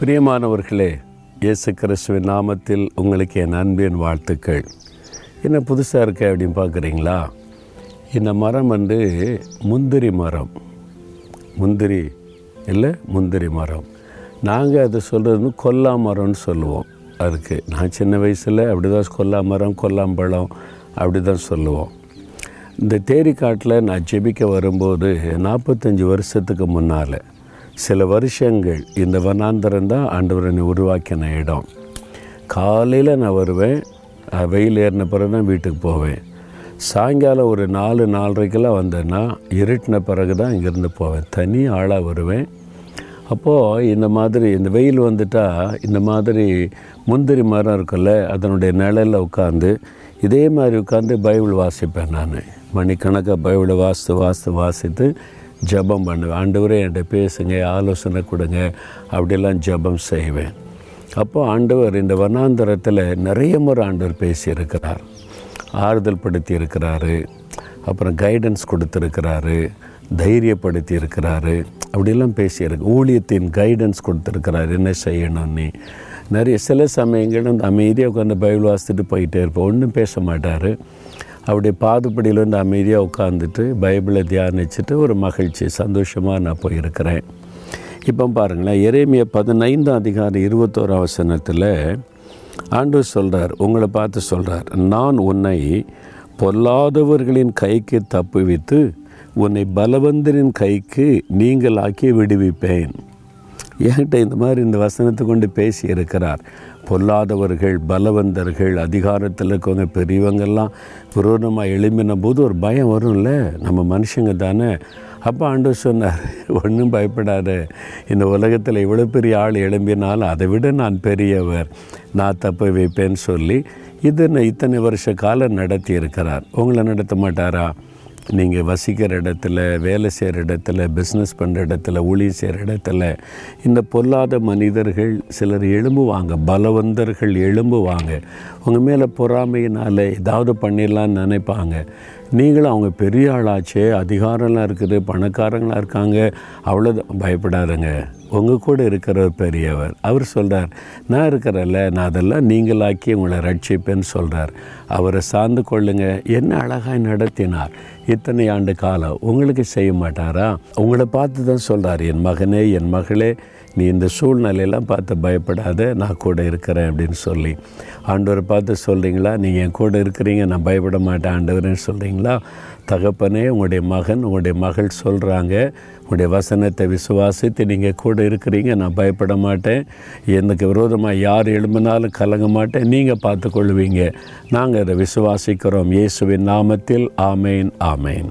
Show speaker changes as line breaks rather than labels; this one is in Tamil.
பிரியமானவர்களே இயேசு கிறிஸ்துவின் நாமத்தில் உங்களுக்கு என் அன்பின் வாழ்த்துக்கள். என்ன புதுசாக இருக்க அப்படின்னு பார்க்குறீங்களா? இந்த மரம் வந்து முந்திரி மரம். முந்திரி இல்லை முந்திரி மரம். நாங்கள் அதை சொல்கிறது கொல்லா மரம்னு சொல்லுவோம். அதுக்கு நான் சின்ன வயசில் அப்படி தான் கொல்லா மரம் கொல்லாம்பழம் அப்படி தான் சொல்லுவோம். இந்த தேரிக்காட்டில் நான் ஜெபிக்க வரும்போது நாற்பத்தஞ்சு வருஷத்துக்கு முன்னால் சில வருஷங்கள் இந்த வனாந்தரம் தான் ஆண்டவர் என்னை உருவாக்கின இடம். காலையில் நான் வருவேன் வெயில் ஏறின பிறகு தான் வீட்டுக்கு போவேன். சாயங்காலம் ஒரு நாலு நாலரைக்கெல்லாம் வந்தேன்னா இருட்டின பிறகு தான் இங்கேருந்து போவேன். தனி ஆளாக வருவேன். அப்போது இந்த மாதிரி இந்த வெயில் வந்துட்டால் இந்த மாதிரி முந்திரி மரம் இருக்குல்ல அதனுடைய நிழலில் உட்காந்து இதே மாதிரி உட்காந்து பைபிள் வாசிப்பேன் நான். மணிக்கணக்காக பைபிளை வாசித்து வாசித்து வாசித்து ஜெபம் பண்ணுவேன் ஆண்டவரே என்கிட்ட பேசுங்க ஆலோசனை கொடுங்க அப்படிலாம் ஜெபம் செய்வேன். அப்போ ஆண்டவர் இந்த வனாந்தரத்தில் நிறைய முறை ஆண்டவர் பேசியிருக்கிறார். ஆறுதல் படுத்தி இருக்கிறாரு அப்புறம் கைடன்ஸ் கொடுத்துருக்கிறாரு. தைரியப்படுத்தி இருக்கிறாரு அப்படிலாம் பேசியிருக்கு. ஊழியத்தின் கைடன்ஸ் கொடுத்துருக்கிறாரு. என்ன செய்யணும்னு நிறைய சில சமயங்கள் அந்த அமைதியாக உட்காந்து பைபிள் வாசித்துட்டு போயிட்டே இருப்போம். ஒன்றும் பேச மாட்டார். அவருடைய பாதுபடியில் வந்து அமைதியாக உட்காந்துட்டு பைபிளை தியானிச்சுட்டு ஒரு மகிழ்ச்சி சந்தோஷமாக நான் போயிருக்கிறேன். இப்போ பாருங்களேன் எரேமிய பதினைந்தாம் அதிகாரம் இருபத்தோரு வசனத்தில் ஆண்டு சொல்கிறார் உங்களை பார்த்து சொல்கிறார் நான் உன்னை பொல்லாதவர்களின் கைக்கு தப்புவித்து உன்னை பலவந்தரின் கைக்கு நீங்களாக்கி விடுவிப்பேன். என்கிட்ட இந்த மாதிரி இந்த வசனத்தை கொண்டு பேசி இருக்கிறார். பொல்லாதவர்கள் பலவந்தர்கள் அதிகாரத்தில் இருக்கவங்க பெரியவங்கெல்லாம் விரோதமாக எழும்பின போது ஒரு பயம் வரும்ல? நம்ம மனுஷங்க தானே. அப்போ ஆண்டு சொன்னார் ஒன்றும் பயப்படாத. இந்த உலகத்தில் இவ்வளோ பெரிய ஆள் எழும்பினாலும் அதை விட நான் பெரியவர். நான் தப்ப வைப்பேன்னு சொல்லி இதனை இத்தனை வருஷ காலம் நடத்தி இருக்கிறார் உங்களை நடத்த மாட்டாரா? நீங்கள் வசிக்கிற இடத்துல வேலை செய்கிற இடத்துல பிஸ்னஸ் பண்ணுற இடத்துல ஊழியம் செய்கிற இடத்துல இந்த பொல்லாத மனிதர்கள் சிலர் எழும்புவாங்க பலவந்தர்கள் எழும்புவாங்க. உங்கள் மேலே பொறாமையினால் ஏதாவது பண்ணிடலான்னு நினைப்பாங்க. நீங்களும் அவங்க பெரிய ஆளாச்சே அதிகாரம்லாம் இருக்குது பணக்காரங்களாக இருக்காங்க அவ்வளோ பயப்படாதுங்க. உங்கள் கூட இருக்கிறவர் பெரியவர் அவர் சொல்கிறார் நான் இருக்கிறல்ல நான் அதெல்லாம் நீங்களாக்கி உங்களை ரட்சிப்பேன்னு சொல்கிறார் அவரை சார்ந்து கொள்ளுங்கள் என்ன அழகாய் நடத்தினார். இத்தனை ஆண்டு காலம் உங்களுக்கு செய்ய மாட்டாரா? உங்களை பார்த்து தான் சொல்கிறார் என் மகனே என் மகளே நீ இந்த சூழ்நிலையெல்லாம் பார்த்து பயப்படாத நான் கூட இருக்கிறேன் அப்படின்னு சொல்லி. ஆண்டவரை பார்த்து சொல்கிறீங்களா நீங்கள் என் கூட இருக்கிறீங்க நான் பயப்பட மாட்டேன் ஆண்டவரேன்னு சொல்கிறீங்களா தகப்பனே உங்களுடைய மகன் உங்களுடைய மகள் சொல்கிறாங்க உங்களுடைய வசனத்தை விசுவாசித்து நீங்கள் கூட இருக்கிறீங்க நான் பயப்பட மாட்டேன். எனக்கு விரோதமாக யார் எழும்பினாலும் கலங்க மாட்டேன். நீங்கள் பார்த்து கொள்வீங்க நாங்கள் அதை விசுவாசிக்கிறோம். இயேசுவின் நாமத்தில் ஆமேன். ஆமேன்